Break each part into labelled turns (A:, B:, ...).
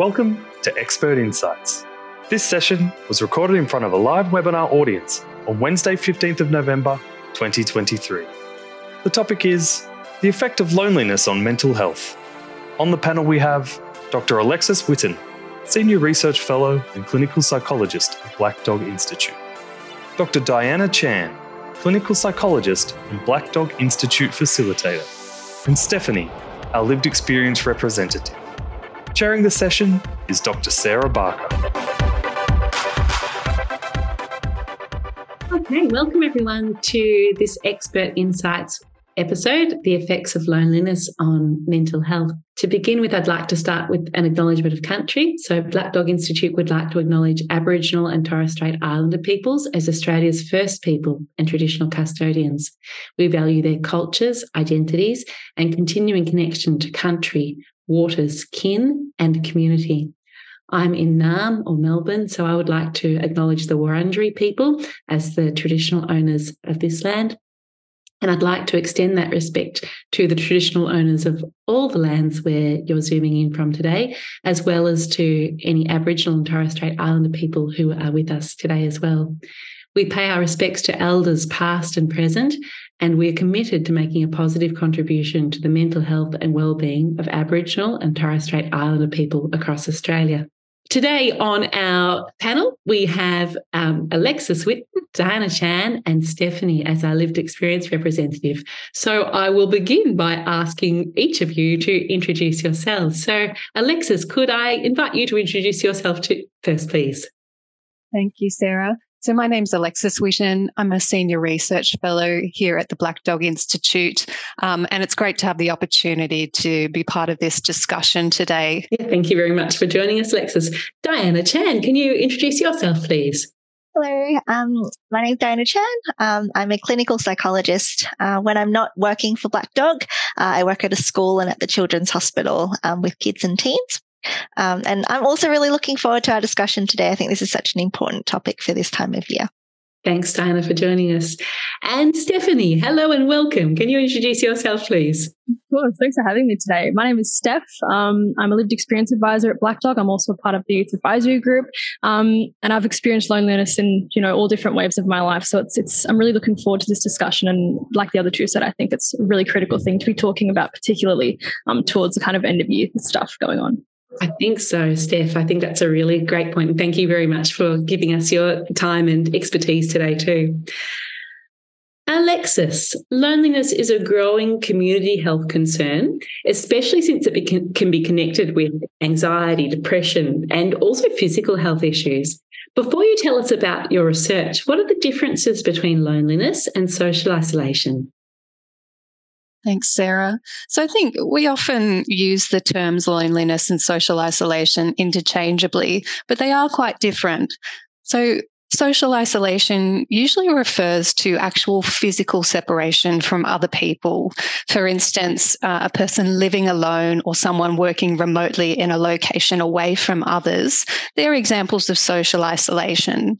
A: Welcome to Expert Insights. This session was recorded in front of a live webinar audience on Wednesday, 15th of November, 2023. The topic is the effect of loneliness on mental health. On the panel, we have Dr. Alexis Whitton, Senior Research Fellow and Clinical Psychologist at Black Dog Institute, Dr. Diana Chan, Clinical Psychologist and Black Dog Institute Facilitator, and Stephanie, our lived experience representative. Chairing the session is Dr. Sarah Barker.
B: Okay, welcome everyone to this Expert Insights episode The Effects of Loneliness on Mental Health. To begin with, I'd like to start with an acknowledgement of country. So, Black Dog Institute would like to acknowledge Aboriginal and Torres Strait Islander peoples as Australia's first people and traditional custodians. We value their cultures, identities, and continuing connection to country, waters, kin, and community. I'm in Naarm or Melbourne, so I would like to acknowledge the Wurundjeri people as the traditional owners of this land. And I'd like to extend that respect to the traditional owners of all the lands where you're zooming in from today, as well as to any Aboriginal and Torres Strait Islander people who are with us today as well. We pay our respects to elders past and present, and we're committed to making a positive contribution to the mental health and well-being of Aboriginal and Torres Strait Islander people across Australia. Today on our panel, we have um, Alexis Whitton, Diana Chan, and Stephanie as our lived experience representative. So I will begin by asking each of you to introduce yourselves. So, Alexis, could I invite you to introduce yourself to first, please?
C: Thank you, Sarah. So, my name's Alexis Whitton. I'm a senior research fellow here at the Black Dog Institute. Um, and it's great to have the opportunity to be part of this discussion today.
B: Yeah, thank you very much for joining us, Alexis. Diana Chan, can you introduce yourself, please?
D: Hello, um, my name is Diana Chan. Um, I'm a clinical psychologist. Uh, when I'm not working for Black Dog, uh, I work at a school and at the Children's Hospital um, with kids and teens. Um, and I'm also really looking forward to our discussion today. I think this is such an important topic for this time of year.
B: Thanks, Diana, for joining us. And Stephanie, hello and welcome. Can you introduce yourself, please?
E: Of course. Thanks for having me today. My name is Steph. Um, I'm a lived experience advisor at Black Dog. I'm also part of the youth advisory group, um, and I've experienced loneliness in you know all different waves of my life. So it's it's I'm really looking forward to this discussion. And like the other two said, I think it's a really critical thing to be talking about, particularly um, towards the kind of end of year stuff going on.
B: I think so, Steph. I think that's a really great point. Thank you very much for giving us your time and expertise today, too. Alexis, loneliness is a growing community health concern, especially since it can be connected with anxiety, depression, and also physical health issues. Before you tell us about your research, what are the differences between loneliness and social isolation?
C: Thanks, Sarah. So I think we often use the terms loneliness and social isolation interchangeably, but they are quite different. So Social isolation usually refers to actual physical separation from other people. For instance, uh, a person living alone or someone working remotely in a location away from others. They're examples of social isolation.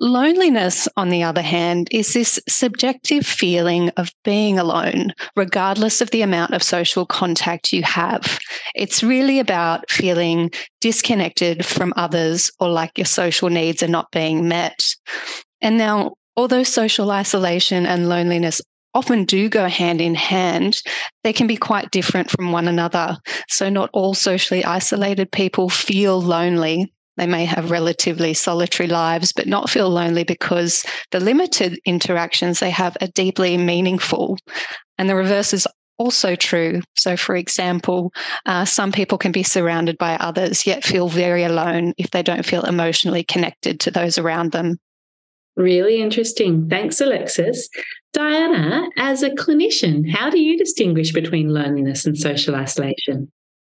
C: Loneliness, on the other hand, is this subjective feeling of being alone, regardless of the amount of social contact you have. It's really about feeling disconnected from others or like your social needs are not being met met. And now, although social isolation and loneliness often do go hand in hand, they can be quite different from one another. So, not all socially isolated people feel lonely. They may have relatively solitary lives, but not feel lonely because the limited interactions they have are deeply meaningful. And the reverse is also true. So, for example, uh, some people can be surrounded by others yet feel very alone if they don't feel emotionally connected to those around them.
B: Really interesting. Thanks, Alexis. Diana, as a clinician, how do you distinguish between loneliness and social isolation?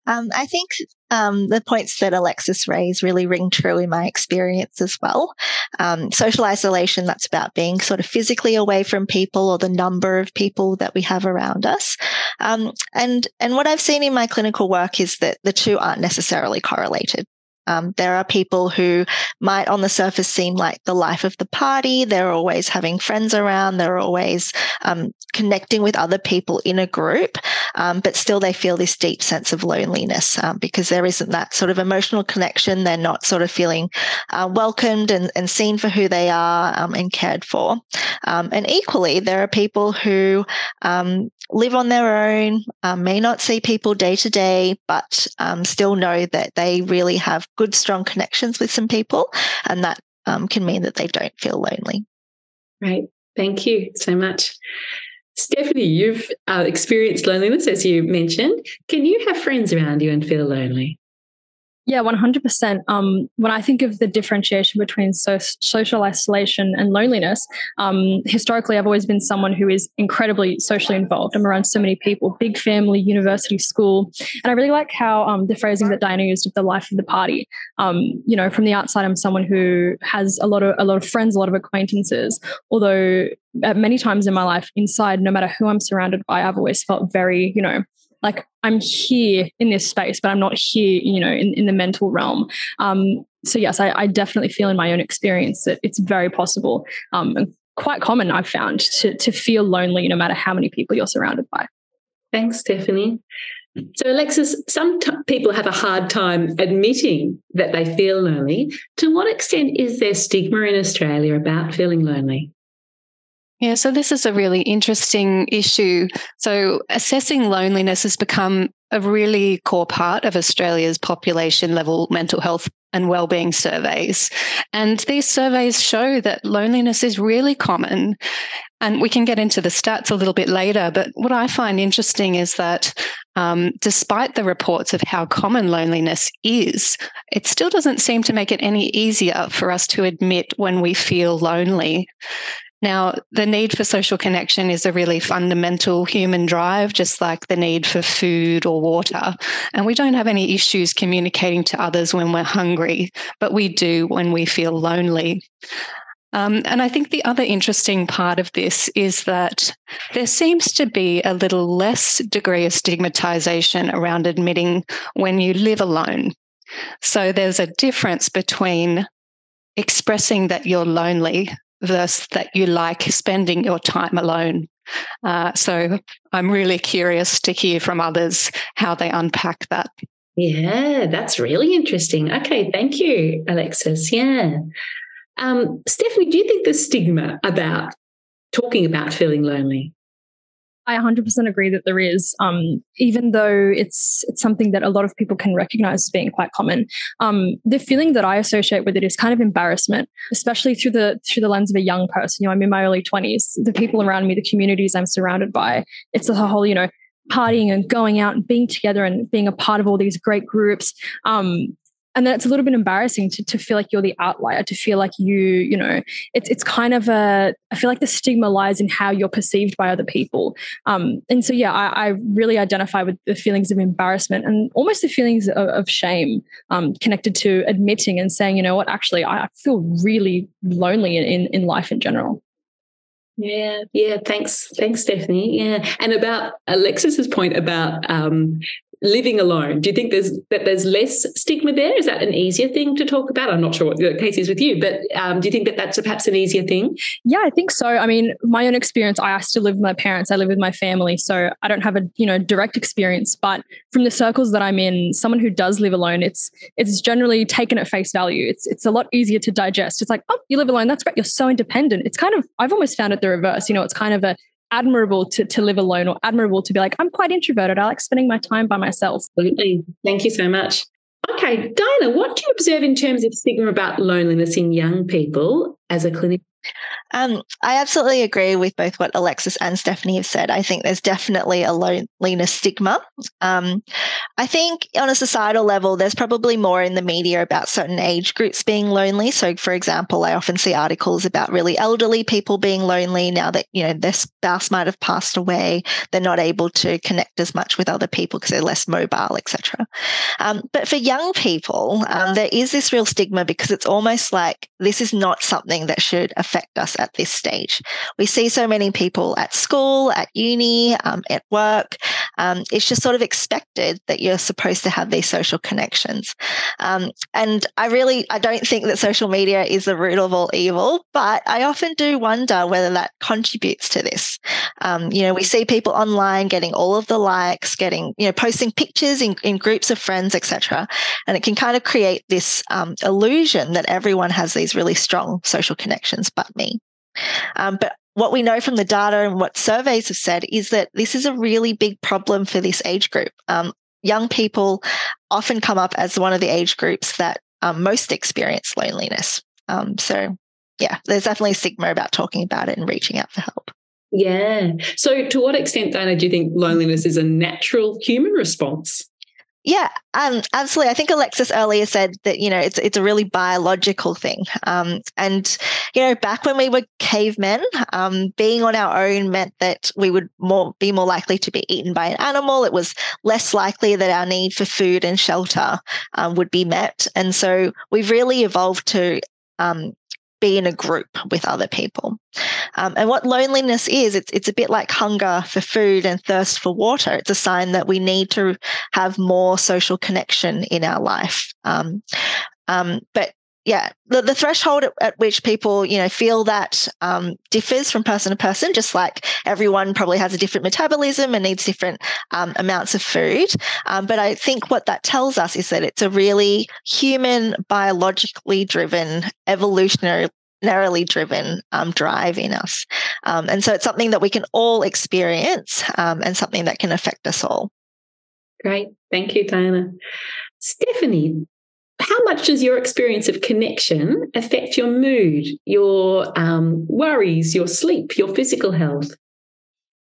D: Um, I think um, the points that Alexis raised really ring true in my experience as well. Um, social isolation, that's about being sort of physically away from people or the number of people that we have around us. Um, and, and what I've seen in my clinical work is that the two aren't necessarily correlated. Um, there are people who might on the surface seem like the life of the party. They're always having friends around. They're always um, connecting with other people in a group. Um, but still they feel this deep sense of loneliness um, because there isn't that sort of emotional connection. They're not sort of feeling uh, welcomed and, and, seen for who they are um, and cared for. Um, and equally, there are people who um, live on their own, may not see people day to day, but still know that they really have good, strong connections with some people, and that can mean that they don't feel lonely.
B: Right. Thank you so much. Stephanie, you've uh, experienced loneliness, as you mentioned. Can you have friends around you and feel lonely?
E: Yeah, 100%. Um, when I think of the differentiation between so- social isolation and loneliness, um, historically, I've always been someone who is incredibly socially involved. I'm around so many people, big family, university, school. And I really like how um, the phrasing that Diana used of the life of the party. Um, you know, from the outside, I'm someone who has a lot of a lot of friends, a lot of acquaintances. Although at many times in my life, inside, no matter who I'm surrounded by, I've always felt very, you know, like I'm here in this space, but I'm not here, you know, in, in the mental realm. Um, so yes, I, I, definitely feel in my own experience that it's very possible um, and quite common I've found to, to feel lonely no matter how many people you're surrounded by.
B: Thanks, Stephanie. So, Alexis, some t- people have a hard time admitting that they feel lonely. To what extent is there stigma in Australia about feeling lonely?
C: Yeah, so this is a really interesting issue. So, assessing loneliness has become a really core part of Australia's population level mental health and well-being surveys. And these surveys show that loneliness is really common. And we can get into the stats a little bit later. But what I find interesting is that um, despite the reports of how common loneliness is, it still doesn't seem to make it any easier for us to admit when we feel lonely. Now, the need for social connection is a really fundamental human drive, just like the need for food or water. And we don't have any issues communicating to others when we're hungry, but we do when we feel lonely. Um, and I think the other interesting part of this is that there seems to be a little less degree of stigmatization around admitting when you live alone. So there's a difference between expressing that you're lonely versus that you like spending your time alone. Uh, so I'm really curious to hear from others how they unpack that.
B: Yeah, that's really interesting. Okay, thank you, Alexis. Yeah. Um, Stephanie, do you think the stigma about talking about feeling lonely
E: I 100% agree that there is, um, even though it's it's something that a lot of people can recognize as being quite common. Um, the feeling that I associate with it is kind of embarrassment, especially through the through the lens of a young person. You know, I'm in my early 20s. The people around me, the communities I'm surrounded by, it's the whole you know partying and going out and being together and being a part of all these great groups. Um, and then it's a little bit embarrassing to, to feel like you're the outlier to feel like you you know it's it's kind of a i feel like the stigma lies in how you're perceived by other people um, and so yeah I, I, really identify with the feelings of embarrassment and almost the feelings of, of shame um, connected to admitting and saying you know what actually i feel really lonely in, in, in life in general
B: yeah, yeah. Thanks, thanks, Stephanie. Yeah, and about Alexis's point about um, living alone. Do you think there's that there's less stigma there? Is that an easier thing to talk about? I'm not sure what the case is with you but um, do you think that that's perhaps an easier thing?
E: Yeah i think so. I mean my own experience i still live with my parents i live with my family so i don't have a you know direct experience but from the circles that i'm in someone who does live alone it's it's generally taken at face value. It's it's a lot easier to digest. It's like oh you live alone that's great you're so independent. It's kind of i've almost found it the reverse you know it's kind of a admirable to, to live alone or admirable to be like, I'm quite introverted. I like spending my time by myself.
B: Absolutely. Thank you so much. Okay, Diana, what do you observe in terms of stigma about loneliness in young people as a clinician?
D: Um, I absolutely agree with both what Alexis and Stephanie have said. I think there's definitely a loneliness stigma. Um, I think on a societal level, there's probably more in the media about certain age groups being lonely. So, for example, I often see articles about really elderly people being lonely now that you know their spouse might have passed away. They're not able to connect as much with other people because they're less mobile, etc. Um, but for young people, um, there is this real stigma because it's almost like this is not something that should affect us at this stage. We see so many people at school, at uni, um, at work, Um, it's just sort of expected that you're supposed to have these social connections. Um, and I really, I don't think that social media is the root of all evil, but I often do wonder whether that contributes to this. Um, you know, we see people online getting all of the likes, getting, you know, posting pictures in, in groups of friends, etc. And it can kind of create this um, illusion that everyone has these really strong social connections but me. Um, but what we know from the data and what surveys have said is that this is a really big problem for this age group. Um, young people often come up as one of the age groups that um, most experience loneliness. Um, so, yeah, there's definitely a stigma about talking about it and reaching out for help.
B: Yeah. So, to what extent, Diana, do you think loneliness is a natural human response?
D: Yeah, um, absolutely. I think Alexis earlier said that you know it's it's a really biological thing, um, and you know back when we were cavemen, um, being on our own meant that we would more be more likely to be eaten by an animal. It was less likely that our need for food and shelter um, would be met, and so we've really evolved to um, be in a group with other people. Um, and what loneliness is, it's, it's a bit like hunger for food and thirst for water. It's a sign that we need to have more social connection in our life. Um, um, but yeah, the, the threshold at, at, which people, you know, feel that um, differs from person to person, just like everyone probably has a different metabolism and needs different um, amounts of food. Um, but I think what that tells us is that it's a really human, biologically driven, evolutionary narrowly driven um, drive in us. Um, and so it's something that we can all experience um, and something that can affect us all.
B: Great. Thank you, Diana. Stephanie, how much does your experience of connection affect your mood, your um, worries, your sleep, your physical health?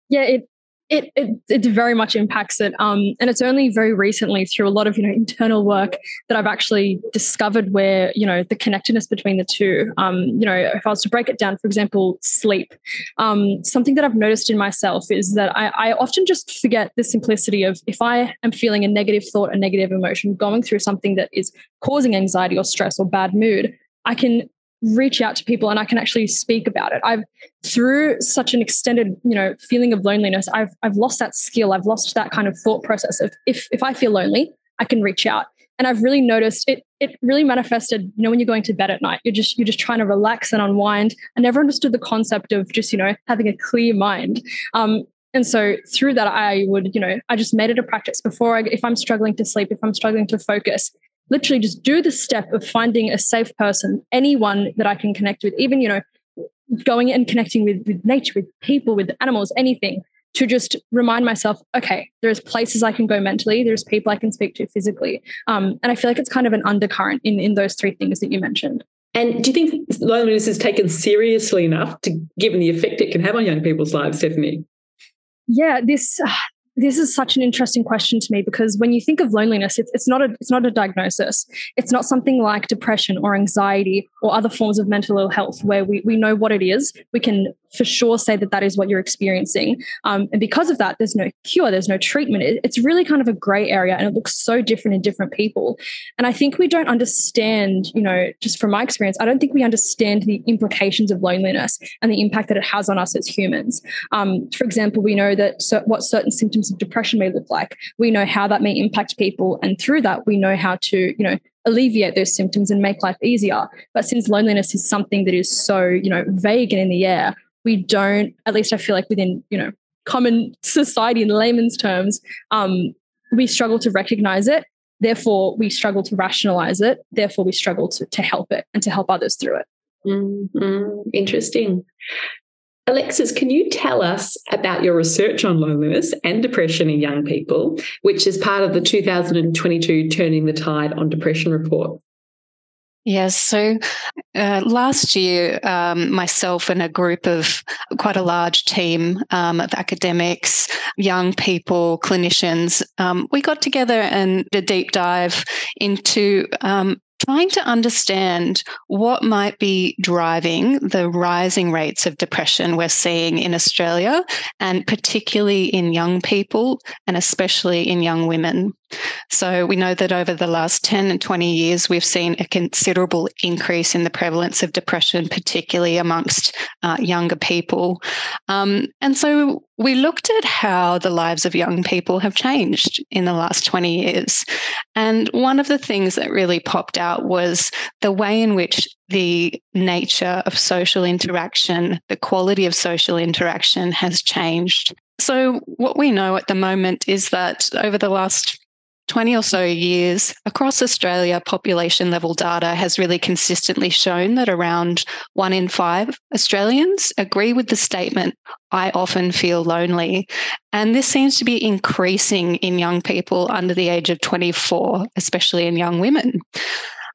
E: Yeah, it it, it, it very much impacts it. Um, and it's only very recently through a lot of, you know, internal work that I've actually discovered where, you know, the connectedness between the two. Um, you know, if I was to break it down, for example, sleep, um, something that I've noticed in myself is that I, I often just forget the simplicity of if I am feeling a negative thought, a negative emotion, going through something that is causing anxiety or stress or bad mood, I can reach out to people and I can actually speak about it. I've through such an extended, you know, feeling of loneliness, I've I've lost that skill. I've lost that kind of thought process of if if I feel lonely, I can reach out. And I've really noticed it it really manifested, you know, when you're going to bed at night, you're just you're just trying to relax and unwind. I never understood the concept of just, you know, having a clear mind. Um, and so through that, I would, you know, I just made it a practice before I, if I'm struggling to sleep, if I'm struggling to focus, literally just do the step of finding a safe person, anyone that I can connect with, even, you know, going and connecting with, with nature, with people, with animals, anything to just remind myself, okay, there's places I can go mentally, there's people I can speak to physically. Um, and I feel like it's kind of an undercurrent in, in those three things that you mentioned.
B: And do you think loneliness is taken seriously enough to given the effect it can have on young people's lives, Stephanie?
E: Yeah, this this is such an interesting question to me because when you think of loneliness, it's, it's not a it's not a diagnosis. It's not something like depression or anxiety or other forms of mental ill health where we, we know what it is. We can for sure say that that is what you're experiencing. Um, and because of that, there's no cure, there's no treatment. It, it's really kind of a gray area and it looks so different in different people. And I think we don't understand, you know, just from my experience, I don't think we understand the implications of loneliness and the impact that it has on us as humans. Um, for example, we know that so, what certain symptoms of depression may look like. We know how that may impact people. And through that, we know how to, you know, alleviate those symptoms and make life easier. But since loneliness is something that is so, you know, vague and in the air, we don't, at least I feel like within, you know, common society in layman's terms, um, we struggle to recognize it. Therefore, we struggle to rationalize it. Therefore, we struggle to, to help it and to help others through it.
B: Mm-hmm. Interesting. Alexis, can you tell us about your research on loneliness and depression in young people, which is part of the 2022 Turning the Tide on Depression report?
C: Yes. So uh, last year, um, myself and a group of quite a large team um, of academics, young people, clinicians, um, we got together and did a deep dive into um, trying to understand what might be driving the rising rates of depression we're seeing in Australia, and particularly in young people, and especially in young women. So we know that over the last 10 and 20 years, we've seen a considerable increase in the prevalence of depression, particularly amongst uh, younger people. Um, and so we looked at how the lives of young people have changed in the last 20 years. And one of the things that really popped out was the way in which the nature of social interaction, the quality of social interaction has changed. So, what we know at the moment is that over the last 20 or so years, across Australia, population level data has really consistently shown that around one in five Australians agree with the statement, I often feel lonely. And this seems to be increasing in young people under the age of 24, especially in young women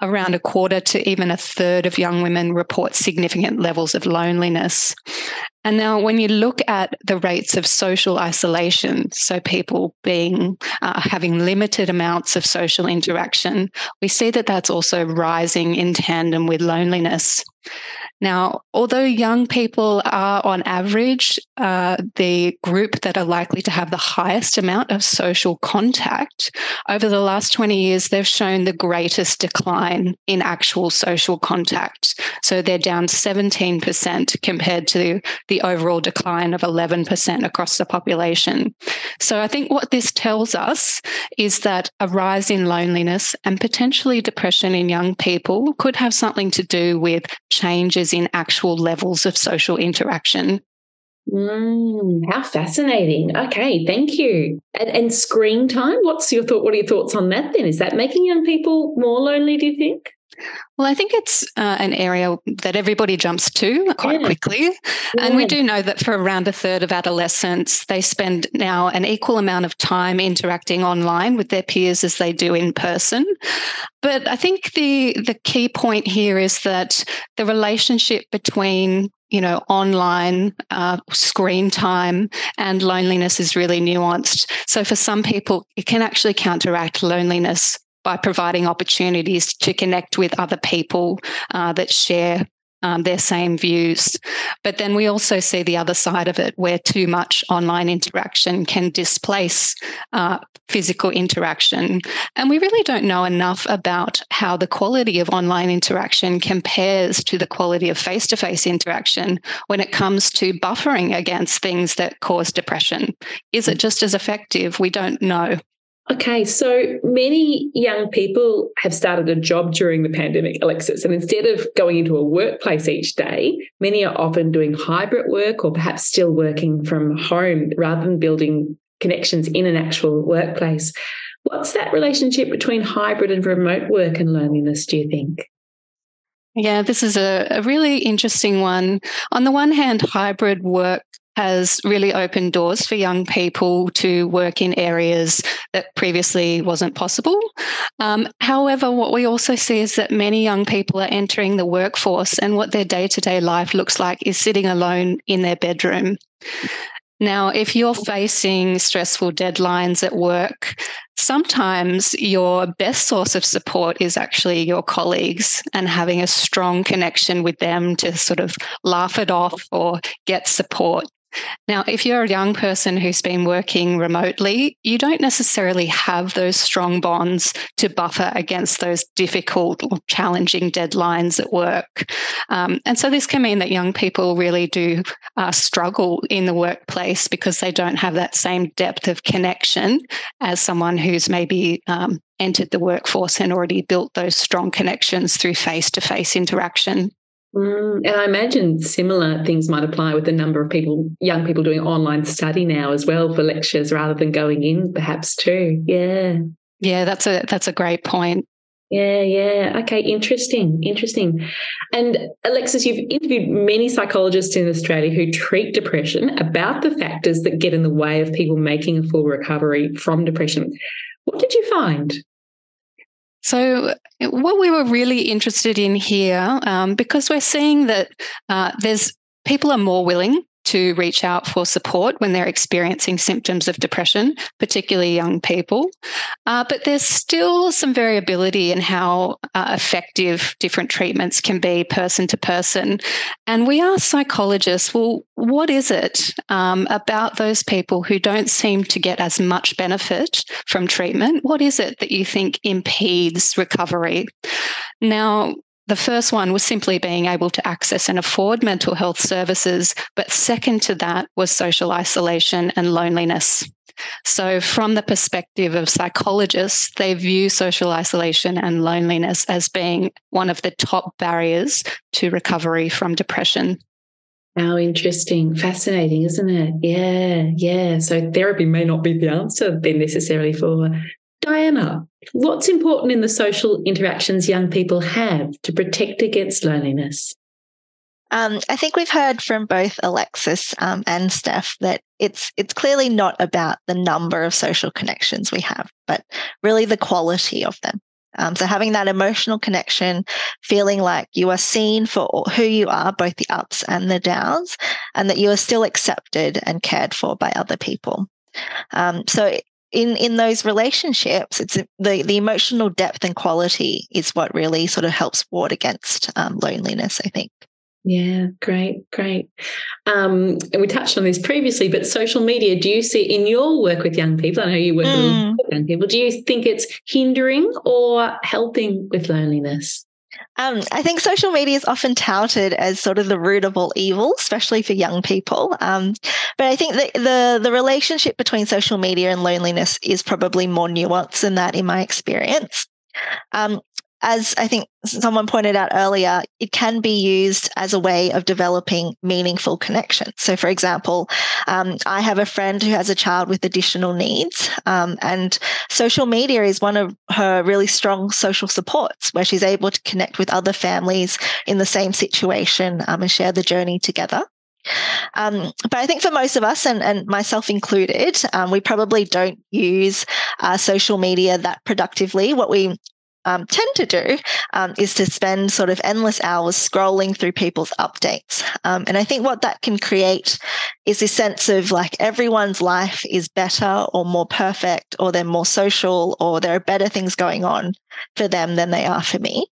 C: around a quarter to even a third of young women report significant levels of loneliness. And now, when you look at the rates of social isolation, so people being uh, having limited amounts of social interaction, we see that that's also rising in tandem with loneliness. Now, although young people are on average uh, the group that are likely to have the highest amount of social contact, over the last 20 years, they've shown the greatest decline in actual social contact. So they're down 17% compared to the overall decline of 11% across the population. So I think what this tells us is that a rise in loneliness and potentially depression in young people could have something to do with changes in actual levels of social interaction.
B: Mm, how fascinating. Okay, thank you. And, and screen time, what's your thought? What are your thoughts on that then? Is that making young people more lonely, do you think?
C: Well, I think it's uh, an area that everybody jumps to quite yeah. quickly. Yeah. And we do know that for around a third of adolescents, they spend now an equal amount of time interacting online with their peers as they do in person. But I think the, the key point here is that the relationship between you know, online uh, screen time and loneliness is really nuanced. So for some people, it can actually counteract loneliness by providing opportunities to connect with other people uh, that share um, their same views. But then we also see the other side of it where too much online interaction can displace uh, physical interaction. And we really don't know enough about how the quality of online interaction compares to the quality of face to face interaction when it comes to buffering against things that cause depression. Is it just as effective? We don't know.
B: Okay, so many young people have started a job during the pandemic, Alexis, and instead of going into a workplace each day, many are often doing hybrid work or perhaps still working from home rather than building connections in an actual workplace. What's that relationship between hybrid and remote work and loneliness, do you think?
C: Yeah, this is a, a really interesting one. On the one hand, hybrid work has really opened doors for young people to work in areas that previously wasn't possible. Um, however, what we also see is that many young people are entering the workforce, and what their day to day life looks like is sitting alone in their bedroom. Now, if you're facing stressful deadlines at work, sometimes your best source of support is actually your colleagues and having a strong connection with them to sort of laugh it off or get support. Now, if you're a young person who's been working remotely, you don't necessarily have those strong bonds to buffer against those difficult or challenging deadlines at work. Um, and so this can mean that young people really do uh, struggle in the workplace because they don't have that same depth of connection as someone who's maybe um, entered the workforce and already built those strong connections through face to face interaction.
B: Mm, and I imagine similar things might apply with the number of people, young people doing online study now as well for lectures rather than going in, perhaps too. Yeah.
C: Yeah, that's a that's a great point.
B: Yeah, yeah. Okay, interesting, interesting. And Alexis, you've interviewed many psychologists in Australia who treat depression about the factors that get in the way of people making a full recovery from depression. What did you find?
C: So, what we were really interested in here, um, because we're seeing that uh, there's people are more willing to reach out for support when they're experiencing symptoms of depression, particularly young people. Uh, but there's still some variability in how uh, effective different treatments can be person to person. And we ask psychologists, well, what is it um, about those people who don't seem to get as much benefit from treatment? What is it that you think impedes recovery? Now, the first one was simply being able to access and afford mental health services, but second to that was social isolation and loneliness. So, from the perspective of psychologists, they view social isolation and loneliness as being one of the top barriers to recovery from depression.
B: How interesting, fascinating, isn't it? Yeah, yeah. So, therapy may not be the answer then necessarily for Diana, what's important in the social interactions young people have to protect against loneliness?
D: Um, I think we've heard from both Alexis um, and Steph that it's it's clearly not about the number of social connections we have, but really the quality of them. Um, so having that emotional connection, feeling like you are seen for who you are, both the ups and the downs, and that you are still accepted and cared for by other people. Um, so in in those relationships, it's the the emotional depth and quality is what really sort of helps ward against um, loneliness. I think.
B: Yeah, great, great. Um, and we touched on this previously, but social media, do you see in your work with young people? I know you work mm. with young people. Do you think it's hindering or helping with loneliness?
D: Um, I think social media is often touted as sort of the root of all evil, especially for young people. Um, but I think the the relationship between social media and loneliness is probably more nuanced than that, in my experience. Um, as I think someone pointed out earlier, it can be used as a way of developing meaningful connections. So, for example, um, I have a friend who has a child with additional needs, um, and social media is one of her really strong social supports where she's able to connect with other families in the same situation um, and share the journey together. Um, but I think for most of us, and, and myself included, um, we probably don't use uh, social media that productively. What we um, tend to do um, is to spend sort of endless hours scrolling through people's updates. Um, and I think what that can create is this sense of like everyone's life is better or more perfect, or they're more social, or there are better things going on for them than they are for me.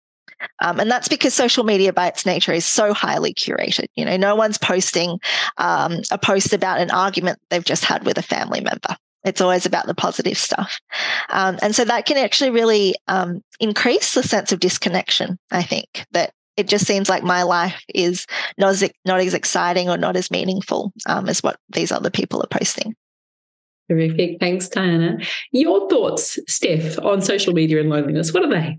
D: Um, and that's because social media by its nature is so highly curated. You know, no one's posting um, a post about an argument they've just had with a family member. It's always about the positive stuff. Um, and so that can actually really um, increase the sense of disconnection, I think, that it just seems like my life is not as, not as exciting or not as meaningful um, as what these other people are posting.
B: Terrific. Thanks, Diana. Your thoughts, Steph, on social media and loneliness, what are they?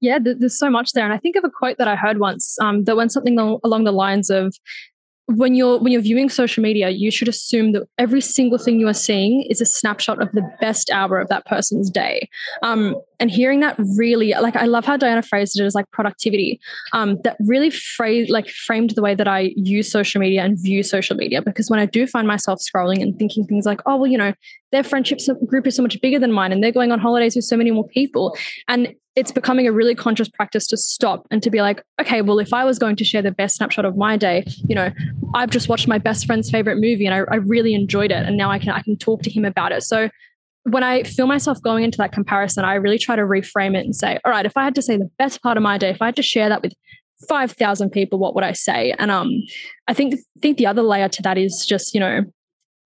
E: Yeah, there's so much there. And I think of a quote that I heard once um, that went something along the lines of when you're when you're viewing social media you should assume that every single thing you are seeing is a snapshot of the best hour of that person's day. Um, and hearing that really like i love how diana phrased it as like productivity. Um, that really phrase like framed the way that i use social media and view social media because when i do find myself scrolling and thinking things like oh well you know their friendship group is so much bigger than mine and they're going on holidays with so many more people and it's becoming a really conscious practice to stop and to be like, okay, well, if I was going to share the best snapshot of my day, you know, I've just watched my best friend's favorite movie and I, I really enjoyed it. And now I can I can talk to him about it. So when I feel myself going into that comparison, I really try to reframe it and say, all right, if I had to say the best part of my day, if I had to share that with 5,000 people, what would I say? And um, I think think the other layer to that is just, you know,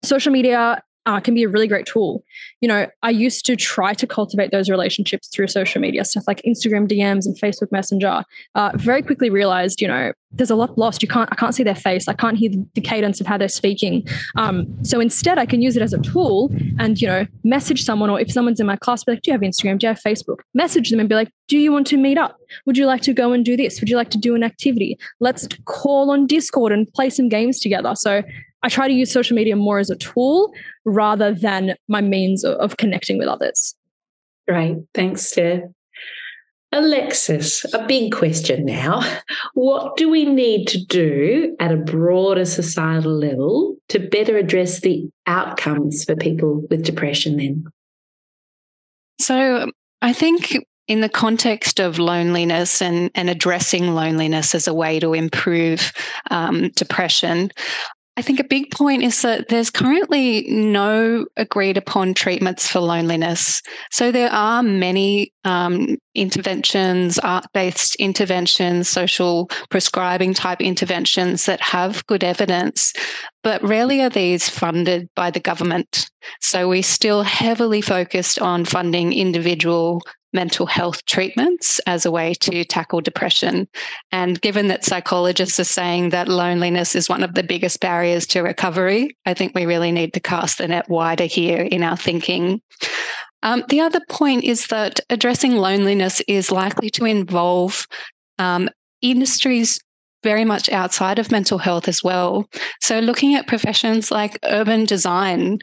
E: social media uh, can be a really great tool. You know, I used to try to cultivate those relationships through social media, stuff like Instagram DMs and Facebook Messenger. Uh, very quickly realized, you know, there's a lot lost. You can't, I can't see their face. I can't hear the cadence of how they're speaking. Um, so instead, I can use it as a tool and, you know, message someone, or if someone's in my class, be like, do you have Instagram? Do you have Facebook? Message them and be like, do you want to meet up? Would you like to go and do this? Would you like to do an activity? Let's call on Discord and play some games together. So I try to use social media more as a tool rather than my means of connecting with others.
B: Great. Thanks, Steph. Alexis, a big question now. What do we need to do at a broader societal level to better address the outcomes for people with depression then?
C: So, I think in the context of loneliness and, and addressing loneliness as a way to improve um, depression, I think a big point is that there's currently no agreed upon treatments for loneliness. So there are many um, interventions, art based interventions, social prescribing type interventions that have good evidence, but rarely are these funded by the government. So we're still heavily focused on funding individual mental health treatments as a way to tackle depression. And given that psychologists are saying that loneliness is one of the biggest barriers to recovery, I think we really need to cast the net wider here in our thinking. Um, the other point is that addressing loneliness is likely to involve um, industries very much outside of mental health as well. So, looking at professions like urban design,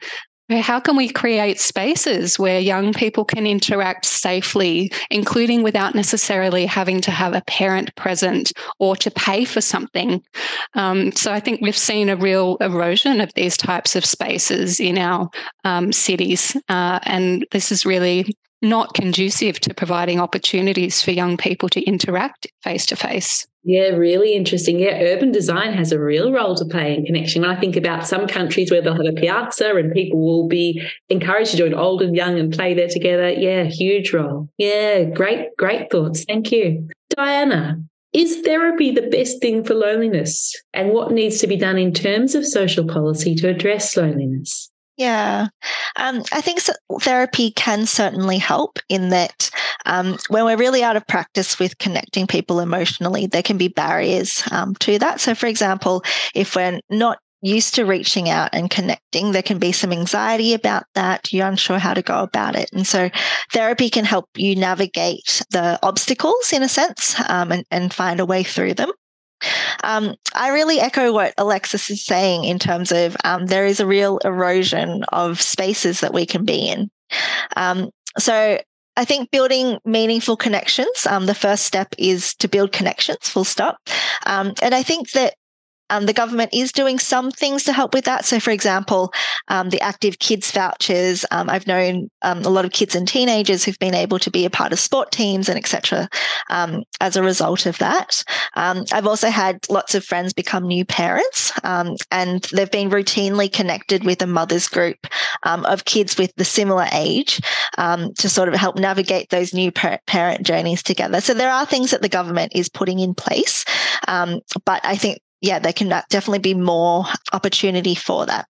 C: how can we create spaces where young people can interact safely, including without necessarily having to have a parent present or to pay for something? Um, so I think we've seen a real erosion of these types of spaces in our um, cities, uh, and this is really not conducive to providing opportunities for young people to interact face to face.
B: Yeah, really interesting. Yeah, urban design has a real role to play in connection. When I think about some countries where they'll have a piazza and people will be encouraged to join old and young and play there together. Yeah, huge role. Yeah, great, great thoughts. Thank you. Diana, is therapy the best thing for loneliness? And what needs to be done in terms of social policy to address loneliness?
D: Yeah, um, I think therapy can certainly help in that um, when we're really out of practice with connecting people emotionally, there can be barriers um, to that. So, for example, if we're not used to reaching out and connecting, there can be some anxiety about that. You're unsure how to go about it. And so therapy can help you navigate the obstacles in a sense um, and, and find a way through them. Um, I really echo what Alexis is saying in terms of um, there is a real erosion of spaces that we can be in. Um, so I think building meaningful connections, um, the first step is to build connections, full stop. Um, and I think that um, the government is doing some things to help with that. So, for example, um, the active kids vouchers. Um, I've known um, a lot of kids and teenagers who've been able to be a part of sport teams and etc. Um, as a result of that. Um, I've also had lots of friends become new parents, and they've been routinely connected with a mothers group of kids with the similar age to sort of help navigate those new parent journeys together. So there are things that the government is putting in place, but I think yeah, there can definitely be more opportunity for that.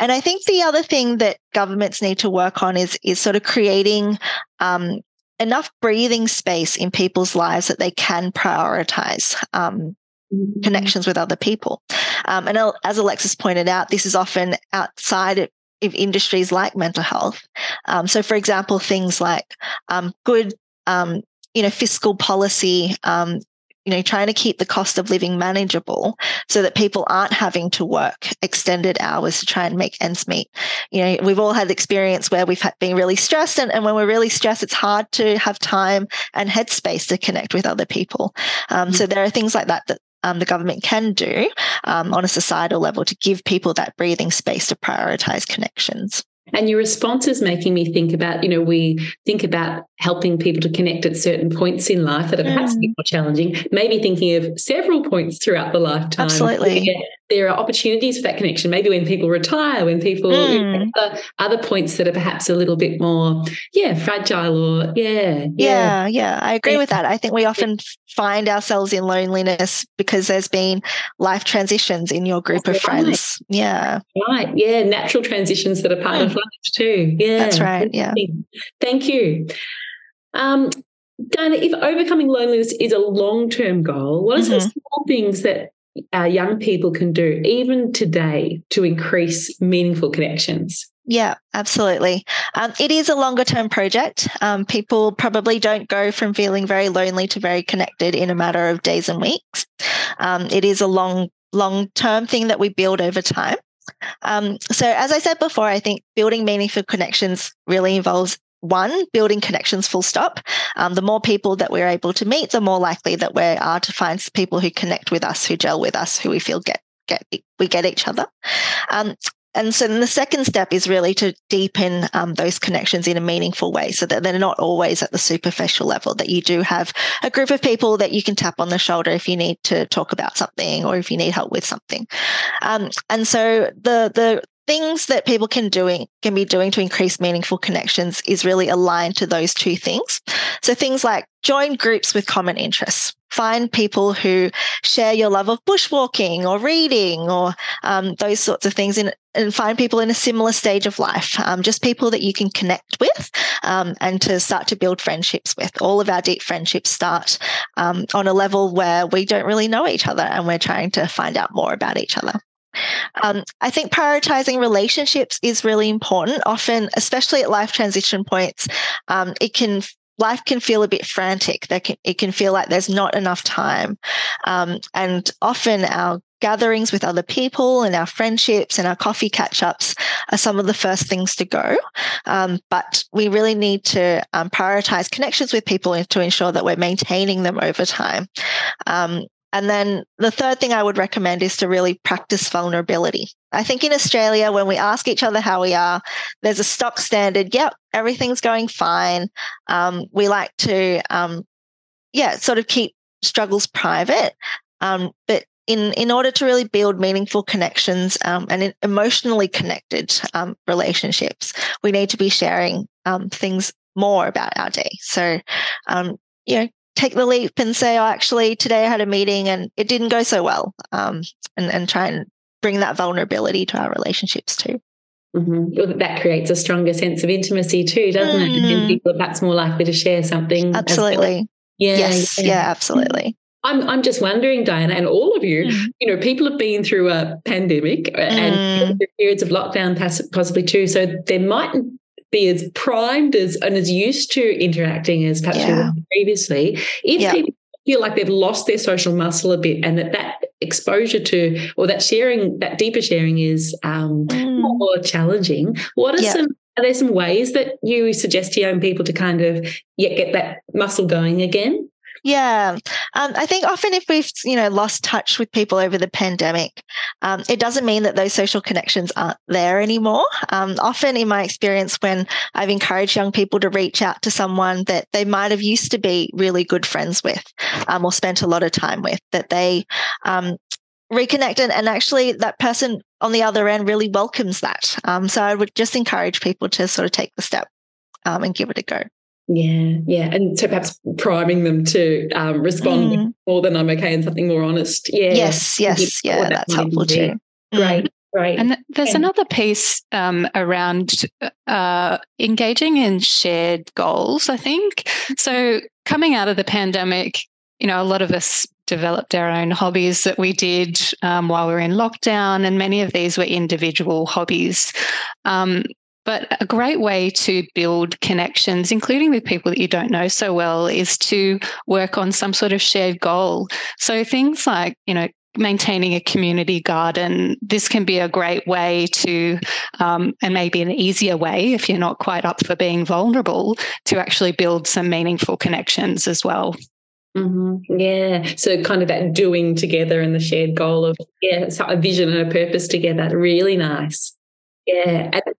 D: And I think the other thing that governments need to work on is is sort of creating um, enough breathing space in people's lives that they can prioritize um, mm-hmm. connections with other people. Um, and as Alexis pointed out, this is often outside of, of industries like mental health. Um, so, for example, things like um, good um, you know fiscal policy um, you know, trying to keep the cost of living manageable so that people aren't having to work extended hours to try and make ends meet. You know, we've all had experience where we've been really stressed. And, and when we're really stressed, it's hard to have time and headspace to connect with other people. Um, mm-hmm. So there are things like that that um, the government can do um, on a societal level to give people that breathing space to prioritize connections.
B: And your response is making me think about, you know, we think about helping people to connect at certain points in life that are perhaps mm. more challenging, maybe thinking of several points throughout the lifetime.
D: Absolutely.
B: There are opportunities for that connection, maybe when people retire, when people, mm. other, other, points that are perhaps a little bit more, yeah, fragile or, yeah.
D: Yeah, yeah, yeah I agree yeah. with that. I think we often find ourselves in loneliness because there's been life transitions in your group That's of right. friends. Yeah.
B: Right. Yeah. Natural transitions that are part mm. of life too. Yeah.
D: That's right. Yeah.
B: Thank you. Um, Diana, if overcoming loneliness is a long term goal, what are mm-hmm. some small things that our young people can do even today to increase meaningful connections?
D: Yeah, absolutely. Um, it is a longer term project. Um, people probably don't go from feeling very lonely to very connected in a matter of days and weeks. Um, it is a long, long term thing that we build over time. Um, so, as I said before, I think building meaningful connections really involves one, building connections full stop. Um, the more people that we're able to meet, the more likely that we are to find people who connect with us, who gel with us, who we feel get get we get each other. Um, and so then the second step is really to deepen um, those connections in a meaningful way so that they're not always at the superficial level, that you do have a group of people that you can tap on the shoulder if you need to talk about something or if you need help with something. Um, and so the, the, things that people can doing can be doing to increase meaningful connections is really aligned to those two things. So things like join groups with common interests. Find people who share your love of bushwalking or reading or um, those sorts of things, in, and find people in a similar stage of life. Um, just people that you can connect with um, and to start to build friendships with. All of our deep friendships start um, on a level where we don't really know each other and we're trying to find out more about each other. Um, I think prioritizing relationships is really important. Often, especially at life transition points, um, it can life can feel a bit frantic. Can, it can feel like there's not enough time, um, and often our gatherings with other people and our friendships and our coffee catch ups are some of the first things to go. Um, but we really need to um, prioritize connections with people to ensure that we're maintaining them over time. Um, and then the third thing I would recommend is to really practice vulnerability. I think in Australia, when we ask each other how we are, there's a stock standard. Yep, everything's going fine. Um, we like to, um, yeah, sort of keep struggles private. Um, but in in order to really build meaningful connections um, and emotionally connected um, relationships, we need to be sharing um, things more about our day. So, you know, take the leap and say, oh, actually, today I had a meeting and it didn't go so well, um, and, and try and bring that vulnerability to our relationships too.
B: Mm-hmm. That creates a stronger sense of intimacy too, doesn't mm. it? And mm. people are perhaps more likely to share something.
D: Absolutely. Well.
B: Yeah.
D: Yes. Yeah, yeah absolutely.
B: I'm I'm just wondering, Diana, and all of you, mm. you know, people have been through a pandemic mm. and periods of lockdown, possibly too. So there might be as primed as and as used to interacting as perhaps yeah. we were previously. If yeah. people feel like they've lost their social muscle a bit and that that exposure to or that sharing that deeper sharing is um, mm. more challenging what are yeah. some are there some ways that you suggest to young people to kind of yeah, get that muscle going again
D: yeah, um, I think often if we've you know lost touch with people over the pandemic, um, it doesn't mean that those social connections aren't there anymore. Um, often, in my experience, when I've encouraged young people to reach out to someone that they might have used to be really good friends with, um, or spent a lot of time with, that they um, reconnect and, and actually that person on the other end really welcomes that. Um, so I would just encourage people to sort of take the step and give it a go.
B: Yeah, yeah. And so perhaps priming them to um, respond mm. more than I'm okay and something more honest. Yeah.
D: Yes, yes, yeah, that's helpful too.
B: Great. Right.
C: And there's yeah. another piece um, around uh, engaging in shared goals, I think. So, coming out of the pandemic, you know, a lot of us developed our own hobbies that we did um, while we were in lockdown, and many of these were individual hobbies. Um, but a great way to build connections, including with people that you don't know so well, is to work on some sort of shared goal. So things like, you know, maintaining a community garden, this can be a great way to, um, and maybe an easier way if you're not quite up for being vulnerable, to actually build some meaningful connections as well.
B: Mm-hmm. Yeah. So kind of that doing together and the shared goal of, yeah, a vision and a purpose together. Really nice. Yeah. And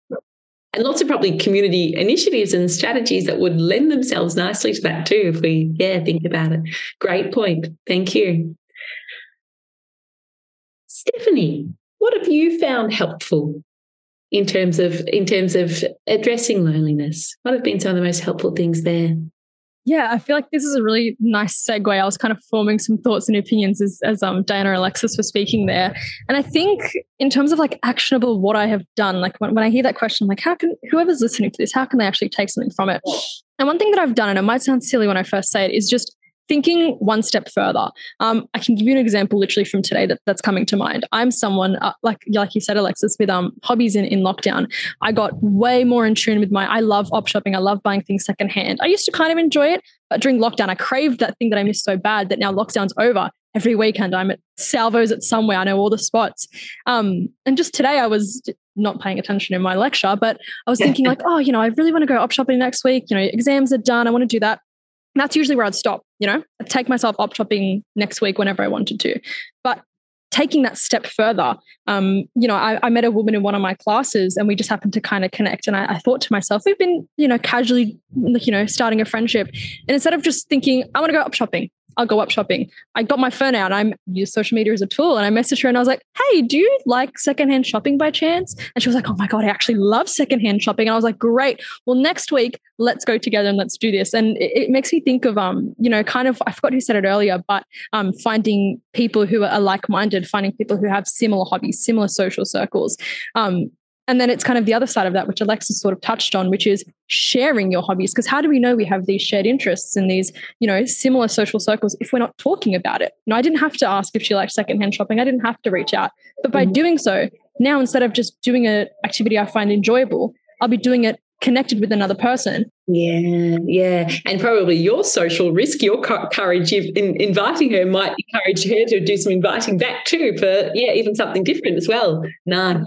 B: and lots of probably community initiatives and strategies that would lend themselves nicely to that too if we yeah think about it. Great point. Thank you. Stephanie what have you found helpful in terms of in terms of addressing loneliness? What have been some of the most helpful things there
E: yeah, I feel like this is a really nice segue. I was kind of forming some thoughts and opinions as, as um, Diana and Alexis were speaking there. And I think in terms of like actionable, what I have done, like when, when I hear that question, I'm like, how can whoever's listening to this, how can they actually take something from it? And one thing that I've done, and it might sound silly when I first say it, is just thinking one step further. Um, I can give you an example literally from today that, that's coming to mind. I'm someone uh, like like you said, Alexis, with um hobbies in, in lockdown. I got way more in tune with my. I love op shopping. I love buying things secondhand. I used to kind of enjoy it, but during lockdown, I craved that thing that I missed so bad that now lockdown's over. Every weekend, I'm at Salvos at somewhere. I know all the spots. Um, and just today, I was not paying attention in my lecture, but I was thinking like, oh, you know, I really want to go op shopping next week. You know, exams are done. I want to do that that's usually where I'd stop, you know, take myself op shopping next week whenever I wanted to. But taking that step further. Um, you know, I, I, met a woman in one of my classes and we just happened to kind of connect. And I, I, thought to myself, we've been, you know, casually, like, you know, starting a friendship. And instead of just thinking, I want to go op shopping, I'll go op shopping. I got my phone out. I use social media as a tool, and I messaged her and I was like, "Hey, do you like secondhand shopping by chance?" And she was like, "Oh my god, I actually love secondhand shopping." And I was like, "Great. Well, next week let's go together and let's do this." And it, it makes me think of um, you know, kind of I forgot who said it earlier, but um, finding people who are like-minded, finding people who have similar hobbies, similar social circles. Um, and then it's kind of the other side of that, which Alexis sort of touched on, which is sharing your hobbies. Because how do we know we have these shared interests and these, you know, similar social circles if we're not talking about it? You know, I didn't have to ask if she liked secondhand shopping. I didn't have to reach out. But by mm-hmm. doing so, now instead of just doing an activity I find enjoyable, I'll be doing it connected with another person.
B: Yeah, yeah. And probably your social risk, your courage in inviting her might encourage her to do some inviting back too for, yeah, even something different as well. No,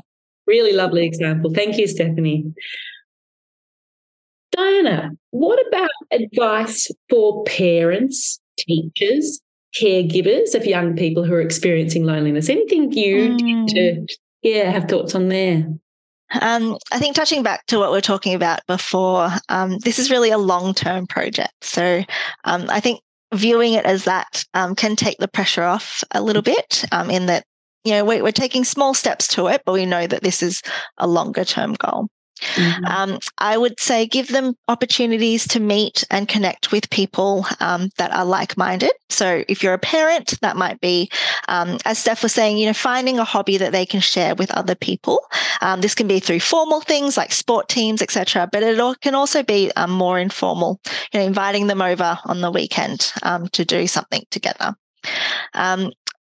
B: Really lovely example. Thank you, Stephanie. Diana, what about advice for parents, teachers, caregivers of young people who are experiencing loneliness? Anything you mm. to yeah have thoughts on there?
D: Um, I think touching back to what we are talking about before, um, this is really a long term project. So um, I think viewing it as that um, can take the pressure off a little bit um, in that you know, we're, we're taking small steps to it, but we know that this is a longer term goal. Mm-hmm. Um, I would say give them opportunities to meet and connect with people um, that are like minded. So, if you're a parent, that might be, um, as Steph was saying, you know, finding a hobby that they can share with other people. Um, this can be through formal things like sport teams, etc., but it can also be um, more informal. You know, inviting them over on the weekend um, to do something together.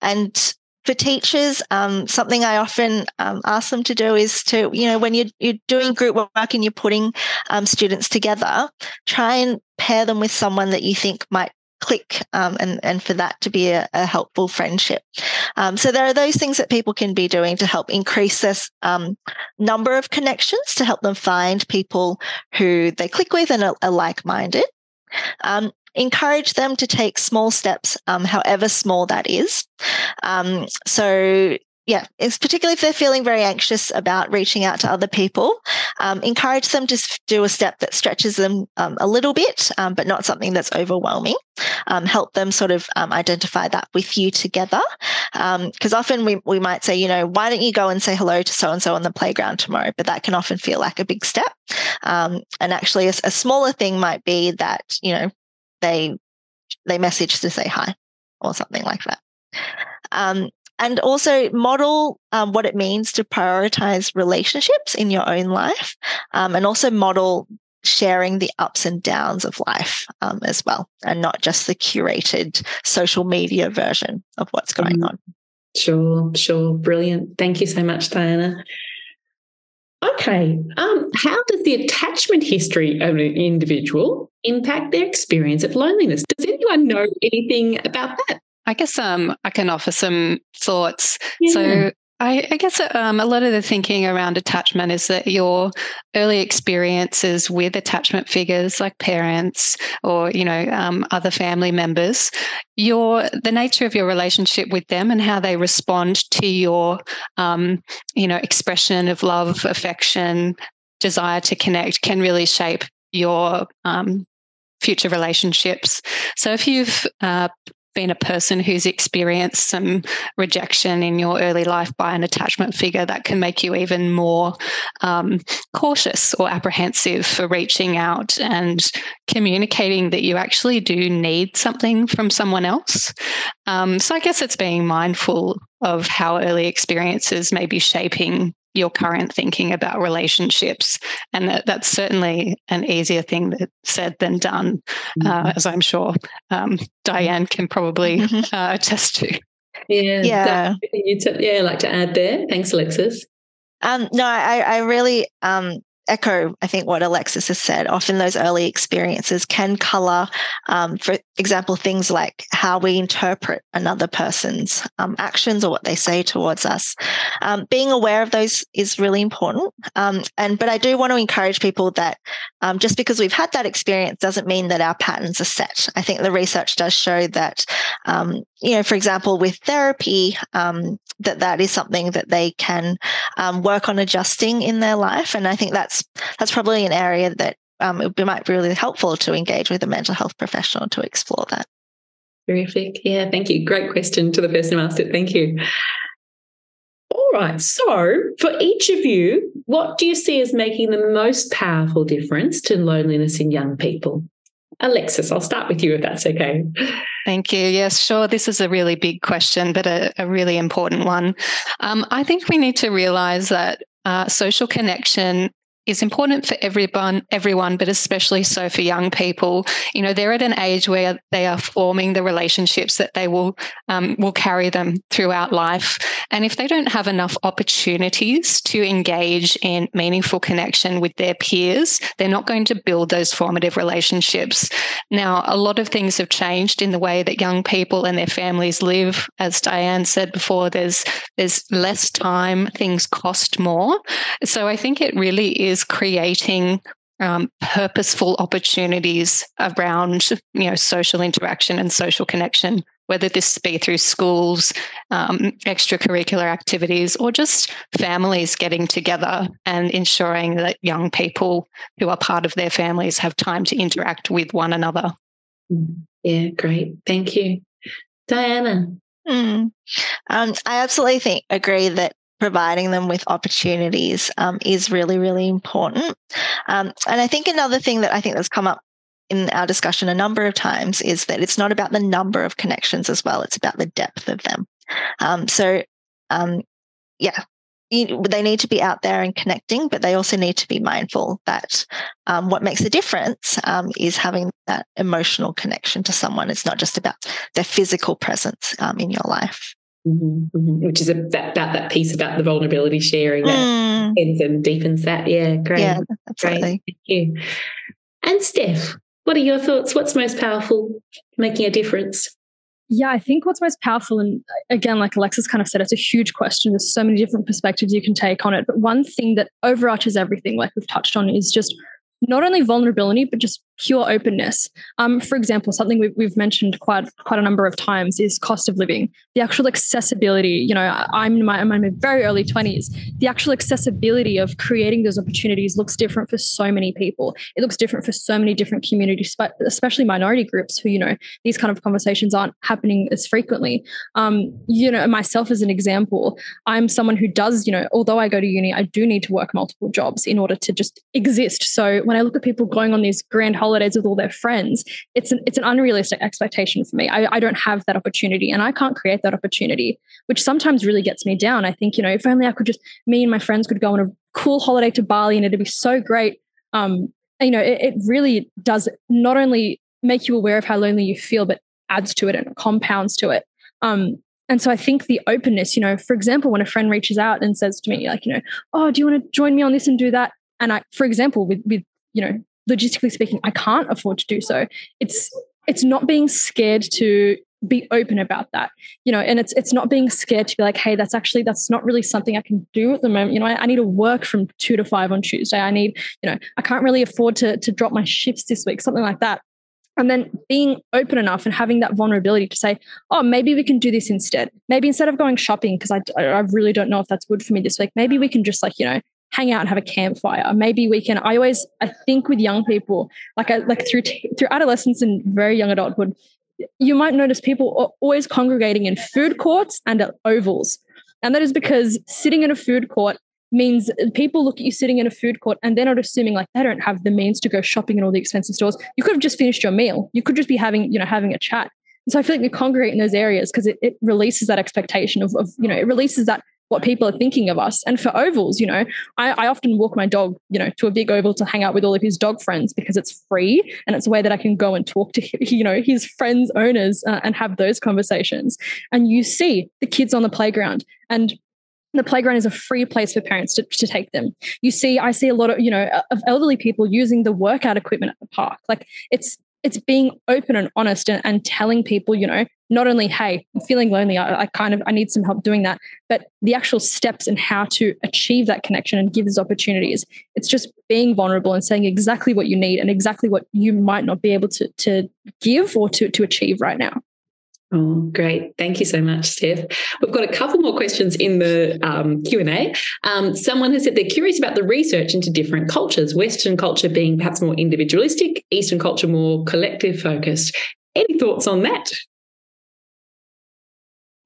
D: and for teachers, um, something I often um, ask them to do is to, you know, when you're, you're doing group work and you're putting um, students together, try and pair them with someone that you think might click um, and, and for that to be a, a helpful friendship. Um, so there are those things that people can be doing to help increase this um, number of connections to help them find people who they click with and are, are like-minded. Um, encourage them to take small steps, um, however small that is. Um, so yeah, it's particularly if they're feeling very anxious about reaching out to other people, um, encourage them to do a step that stretches them um, a little bit, um, but not something that's overwhelming. Um, help them sort of identify that with you together. Because often we, we might say, you know, why don't you go and say hello to so and so on the playground tomorrow? But that can often feel like a big step. and actually, a, a smaller thing might be that, you know, they they message to say hi or something like that. Um, and also model um, what it means to prioritize relationships in your own life, um, and also model sharing the ups and downs of life um, as well, and not just the curated social media version of what's going mm. on.
B: Sure, sure. Brilliant. Thank you so much, Diana. Okay. Um, how does the attachment history of an individual impact their experience of loneliness? Does anyone know anything about that?
C: I guess um, I can offer some thoughts. Yeah. So I, I guess um, a lot of the thinking around attachment is that your early experiences with attachment figures like parents or you know um, other family members, your the nature of your relationship with them and how they respond to your um, you know expression of love, affection, desire to connect can really shape your um, future relationships. So if you've uh, been a person who's experienced some rejection in your early life by an attachment figure, that can make you even more um, cautious or apprehensive for reaching out and communicating that you actually do need something from someone else. Um, so I guess it's being mindful of how early experiences may be shaping your current thinking about relationships. And that, that's certainly an easier thing that said than done, uh, mm-hmm. uh, as I'm sure um, Diana can probably mm-hmm. uh, attest to.
B: Yeah, yeah. You t- yeah, like to add there. Thanks, Alexis.
D: Um, no, I, I really um, echo, I think, what Alexis has said. Often those early experiences can color, um, for example, things like how we interpret another person's um, actions or what they say towards us. Um, being aware of those is really important. Um, and but I do want to encourage people that um, just because we've had that experience doesn't mean that our patterns are set. I think the research does show that, um, you know, for example, with therapy, that that is something that they can work on adjusting in their life. And I think that's that's that's probably an area that um, it might be really helpful to engage with a mental health professional to explore that.
B: Terrific. Yeah, thank you. Great question to the person who asked it. Thank you. All right. So, for each of you, what do you see as making the most powerful difference to loneliness in young people? Alexis, I'll start with you if that's okay.
C: Thank you. Yes, sure. This is a really big question, but a, a really important one. Um, I think we need to realize that uh, social connection is important for everyone, everyone, but especially so for young people. You know, they're at an age where they are forming the relationships that they will um, will carry them throughout life. And if they don't have enough opportunities to engage in meaningful connection with their peers, they're not going to build those formative relationships. Now, a lot of things have changed in the way that young people and their families live. As Diana said before, there's there's less time, things cost more. So I think it really is is creating um, purposeful opportunities around you know social interaction and social connection whether this be through schools um, extracurricular activities or just families getting together and ensuring that young people who are part of their families have time to interact with one another.
B: Mm, yeah great. Thank you. Diana.
D: Mm. um, i absolutely think agree that providing them with opportunities um, is really, really important. Um, and I think another thing that I think that's come up in our discussion a number of times is that it's not about the number of connections as well, it's about the depth of them. Um, so, um, yeah, you, they need to be out there and connecting, but they also need to be mindful that um, what makes a difference um, is having that emotional connection to someone. It's not just about their physical presence um, in your life.
B: Mm-hmm, mm-hmm. Which is about, about, that piece about the vulnerability sharing that mm. and deepens that. Yeah, great. Yeah, absolutely. Great. Thank you. And Steph, what are your thoughts? What's most powerful making a difference?
E: Yeah, I think what's most powerful, and again, like Alexis kind of said, it's a huge question. There's so many different perspectives you can take on it. But one thing that overarches everything, like we've touched on, is just not only vulnerability, but just pure openness. Um, for example, something we've, we've mentioned quite quite a number of times is cost of living. The actual accessibility. You know, I'm in my, I'm in my very early twenties. The actual accessibility of creating those opportunities looks different for so many people. It looks different for so many different communities, but especially minority groups who you know these kind of conversations aren't happening as frequently. Um, you know, myself as an example, I'm someone who does. You know, although I go to uni, I do need to work multiple jobs in order to just exist. So when I look at people going on these grand holidays with all their friends, it's an it's an unrealistic expectation for me. I, I don't have that opportunity and I can't create that opportunity, which sometimes really gets me down. I think, you know, if only I could just me and my friends could go on a cool holiday to Bali and it'd be so great. Um, you know, it, it really does not only make you aware of how lonely you feel, but adds to it and compounds to it. Um, and so I think the openness, you know, for example, when a friend reaches out and says to me, like, you know, oh, do you want to join me on this and do that? And I, for example, with with you know logistically speaking, I can't afford to do so. It's it's not being scared to be open about that you know and it's it's not being scared to be like hey that's actually that's not really something i can do at the moment. You know I, I, need to work from two to five on tuesday. I need you know i can't really afford to to drop my shifts this week something like that. And then being open enough and having that vulnerability to say oh maybe we can do this instead. Maybe instead of going shopping because I, I really don't know if that's good for me this week maybe we can just like you know hang out and have a campfire. Maybe we can. I always I think with young people, like I, like through through adolescence and very young adulthood, you might notice people are always congregating in food courts and at ovals, and that is because sitting in a food court means people look at you sitting in a food court and they're not assuming like they don't have the means to go shopping in all the expensive stores. You could have just finished your meal. You could just be having you know having a chat. And so I feel like we congregate in those areas because it, it releases that expectation of, of you know it releases that what people are thinking of us. And for ovals, you know, I, I, often walk my dog, you know, to a big oval to hang out with all of his dog friends because it's free and it's a way that I can go and talk to, you know, his friends' owners uh, and have those conversations. And you see the kids on the playground and the playground is a free place for parents to, to take them. You see, I see a lot of, you know, of elderly people using the workout equipment at the park. Like it's it's being open and honest and, and telling people, you know, not only, hey, I'm feeling lonely, I, I, kind of I need some help doing that, but the actual steps and how to achieve that connection and give those opportunities. It's just being vulnerable and saying exactly what you need and exactly what you might not be able to, to give or to, to achieve right now.
B: Oh, great! Thank you so much, Steph. We've got a couple more questions in the um, Q and A. Um, someone has said they're curious about the research into different cultures. Western culture being perhaps more individualistic, Eastern culture more collective focused. Any thoughts on that?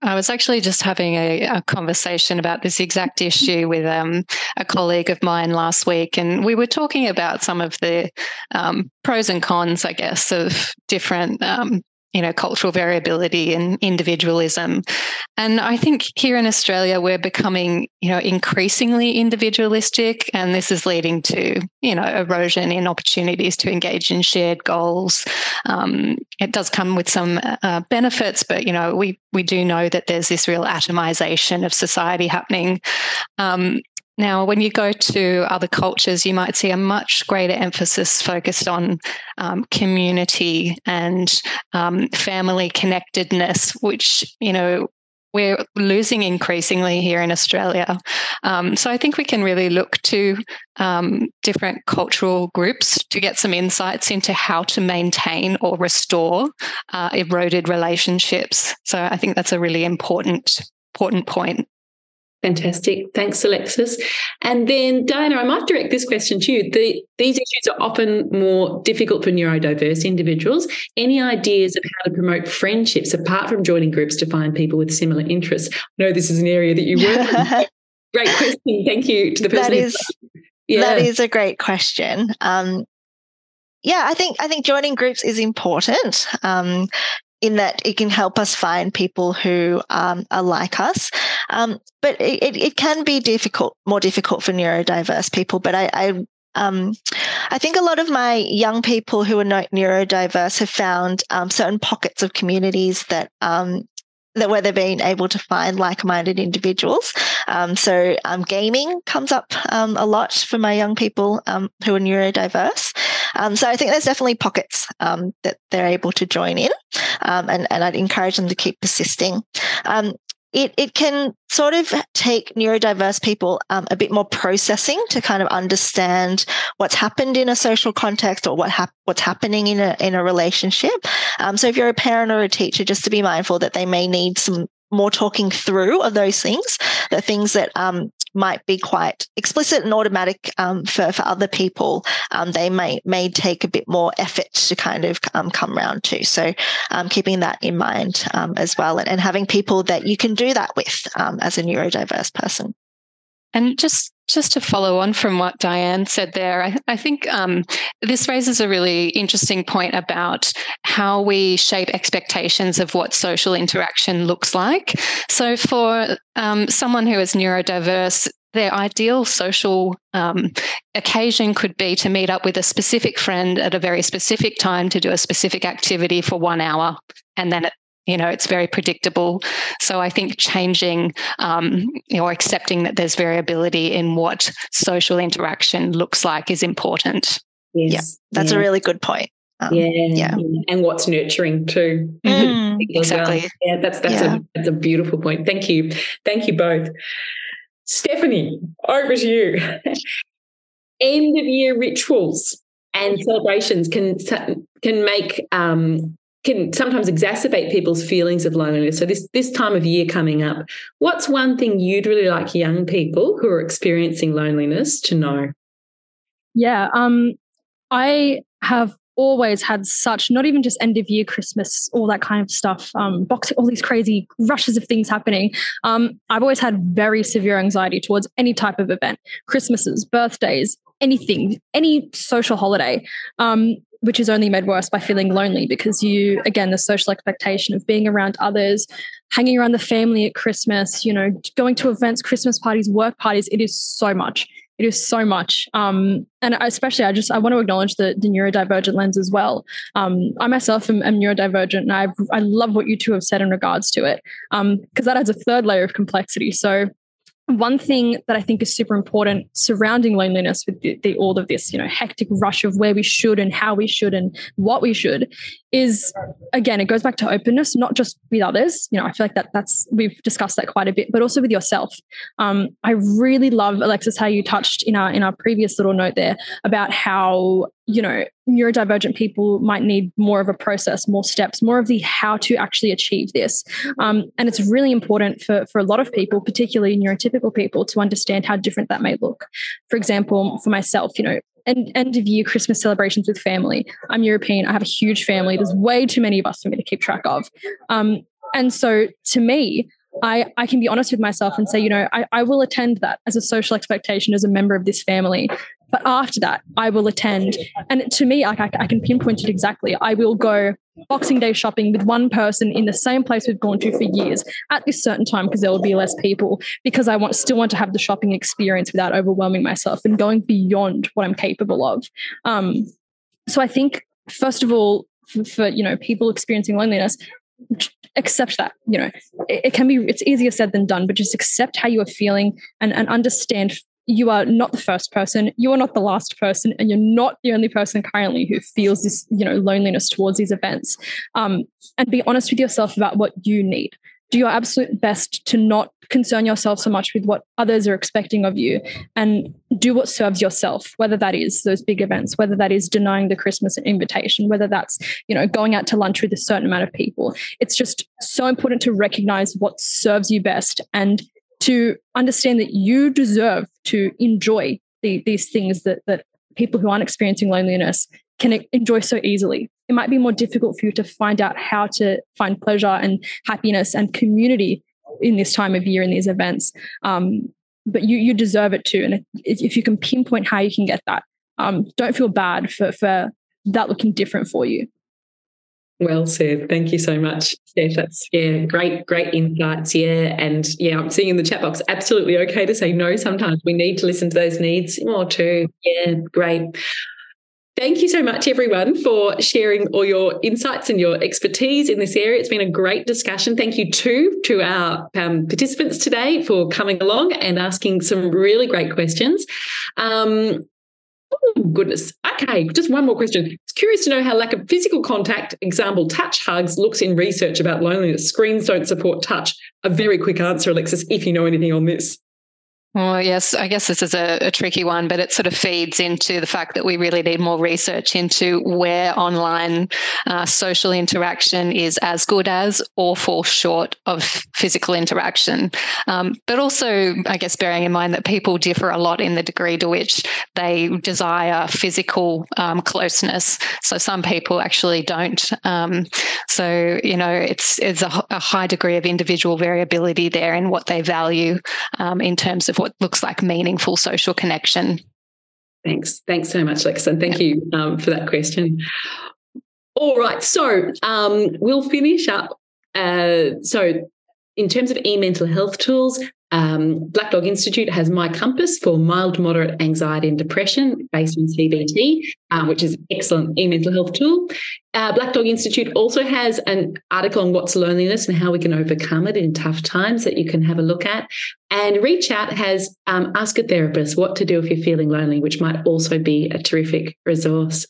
C: I was actually just having a, a conversation about this exact issue with um, a colleague of mine last week, and we were talking about some of the um, pros and cons, I guess, of different um, you know cultural variability and individualism. And i think here in australia we're becoming you know increasingly individualistic and this is leading to you know erosion in opportunities to engage in shared goals. Um, it does come with some uh, benefits but you know we we do know that there's this real atomization of society happening. Um, now, when you go to other cultures, you might see a much greater emphasis focused on um, community and um, family connectedness, which, you know, we're losing increasingly here in Australia. Um, so I think we can really look to um, different cultural groups to get some insights into how to maintain or restore uh, eroded relationships. So I think that's a really important important point.
B: Fantastic. Thanks, Alexis. And then, Diana, I might direct this question to you. The, these issues are often more difficult for neurodiverse individuals. Any ideas of how to promote friendships apart from joining groups to find people with similar interests? I know this is an area that you work in. Great question. Thank you to the person.
D: That is, yeah. that is a great question. Um, yeah, I think I think joining groups is important. Um, in that it can help us find people who um, are like us. Um, but it, it, can be difficult, more difficult for neurodiverse people. But I, I um, I think a lot of my young people who are not neurodiverse have found um, certain pockets of communities that um, that where they're being able to find like-minded individuals. Um, so um, gaming comes up um, a lot for my young people who are neurodiverse. Um, so I think there's definitely pockets um, that they're able to join in, and, and I'd encourage them to keep persisting it, it can sort of take neurodiverse people um, a bit more processing to kind of understand what's happened in a social context or what hap- what's happening in a in a relationship. Um, so if you're a parent or a teacher, just to be mindful that they may need some more talking through of those things, the things that um, might be quite explicit and automatic um, for, for other people, um, they may may take a bit more effort to kind of um, come around to. So um, keeping that in mind um, as well, and, and, having people that you can do that with um, as a neurodiverse person.
C: And just just to follow on from what Diana said there, I, I think um, this raises a really interesting point about how we shape expectations of what social interaction looks like. So, for um, someone who is neurodiverse, their ideal social um, occasion could be to meet up with a specific friend at a very specific time to do a specific activity for one hour. And then you know it's very predictable so i think changing um, or accepting that there's variability in what social interaction looks like is important
D: yes. yeah that's yeah. a really good point
B: um, yeah, yeah, and what's nurturing too.
C: Mm, exactly.
B: Well. Yeah, that's that's yeah. a that's a beautiful point. Thank you, thank you both. Stephanie, over to you. End of year rituals and celebrations can can make um, can sometimes exacerbate people's feelings of loneliness. So this this time of year coming up, what's one thing you'd really like young people who are experiencing loneliness to know?
E: Yeah, um, I have always had such not even just end of year christmas all that kind of stuff um boxing all these crazy rushes of things happening um i've always had very severe anxiety towards any type of event christmases birthdays anything any social holiday um which is only made worse by feeling lonely because you again the social expectation of being around others hanging around the family at christmas you know going to events christmas parties work parties it is so much. It is so much. Um, and especially i just i want to acknowledge the, the neurodivergent lens as well. Um, i myself am, am, neurodivergent and i i love what you two have said in regards to it because um, that adds a third layer of complexity. So one thing that I think is super important surrounding loneliness with the, the, all of this, you know, hectic rush of where we should and how we should and what we should is again, it goes back to openness, not just with others. You know, I feel like that that's we've discussed that quite a bit, but also with yourself. Um, I really love Alexis how you touched in our in our previous little note there about how you know neurodivergent people might need more of a process more steps more of the how to actually achieve this. Um, and it's really important for, for a lot of people particularly neurotypical people to understand how different that may look. For example for myself you know end, end of year christmas celebrations with family. I'm european. I have a huge family. There's way too many of us for me to keep track of. Um, and so to me I, I can be honest with myself and say, you know, I, I will attend that as a social expectation as a member of this family. But after that, I will attend. And to me, like I, I can pinpoint it exactly. I will go Boxing Day shopping with one person in the same place we've gone to for years at this certain time because there will be less people because I want still want to have the shopping experience without overwhelming myself and going beyond what I'm capable of. Um, so I think first of all, for, for you know people experiencing loneliness, accept that you know it, it, can be it's easier said than done but just accept how you are feeling and, and understand you are not the first person you are not the last person and you're not the only person currently who feels this you know loneliness towards these events. Um, and be honest with yourself about what you need. Do your absolute best to not concern yourself so much with what others are expecting of you and do what serves yourself whether that is those big events whether that is denying the christmas invitation whether that's you know going out to lunch with a certain amount of people. It's just so important to recognize what serves you best and to understand that you deserve to enjoy the, these things that that people who aren't experiencing loneliness can enjoy so easily. It might be more difficult for you to find out how to find pleasure and happiness and community in this time of year in these events. Um, but you you deserve it too. And if, if, you can pinpoint how you can get that, um, don't feel bad for for that looking different for you.
B: Well said. Thank you so much, Steph. That's yeah, great, great insights. Yeah. And yeah, I'm seeing in the chat box, absolutely okay to say no. Sometimes we need to listen to those needs more too. Yeah, great. Thank you so much, everyone, for sharing all your insights and your expertise in this area. It's been a great discussion. Thank you, too, to our um, participants today for coming along and asking some really great questions. Um, Oh, goodness. Okay, just one more question. It's curious to know how lack of physical contact, example, touch hugs, looks in research about loneliness. Screens don't support touch. A very quick answer, Alexis, if you know anything on this.
C: Well, yes, I guess this is a, a, tricky one, but it sort of feeds into the fact that we really need more research into where online uh, social interaction is as good as or falls short of physical interaction. Um, but also, I guess, bearing in mind that people differ a lot in the degree to which they desire physical um, closeness. So some people actually don't. Um, so, you know, it's, it's a, a, high degree of individual variability there in what they value um, in terms of what looks like meaningful social connection.
B: Thanks. Thanks so much, Lex. And thank you um, for that question. All right. So um, we'll finish up. Uh, so, in terms of e mental health tools, um, Black Dog Institute has myCompass for mild, moderate anxiety and depression based on CBT, um, which is an excellent e-mental health tool. Uh, Black Dog Institute also has an article on what's loneliness and how we can overcome it in tough times that you can have a look at. And ReachOut has um, Ask a Therapist what to do if you're feeling lonely, which might also be a terrific resource.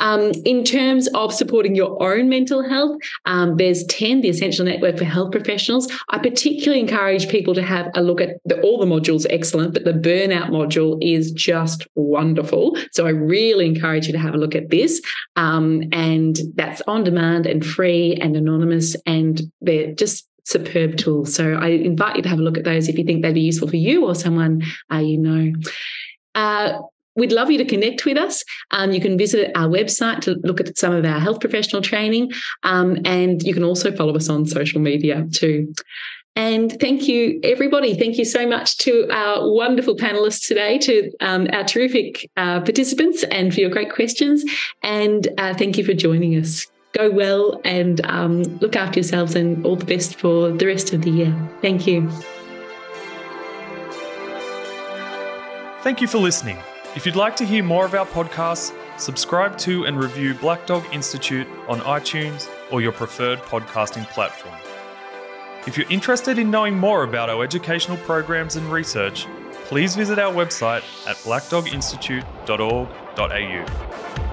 B: Um, in terms of supporting your own mental health, um, there's TEN, the Essential Network for Health Professionals. I particularly encourage people to have a look at the, all the modules, excellent, but the burnout module is just wonderful. So I really encourage you to have a look at this. Um, and that's on demand and free and anonymous, and they're just superb tools. So I invite you to have a look at those if you think they'd be useful for you or someone uh, you know. Uh, We'd love you to connect with us. Um, you can visit our website to look at some of our health professional training, um, and you can also follow us on social media too. And thank you, everybody. Thank you so much to our wonderful panelists today, to um, our terrific uh, participants, and for your great questions. And uh, thank you for joining us. Go well and um, look after yourselves, and all the best for the rest of the year. Thank you.
A: Thank you for listening. If you'd like to hear more of our podcasts, subscribe to and review Black Dog Institute on iTunes or your preferred podcasting platform. If you're interested in knowing more about our educational programs and research, please visit our website at blackdoginstitute.org.au.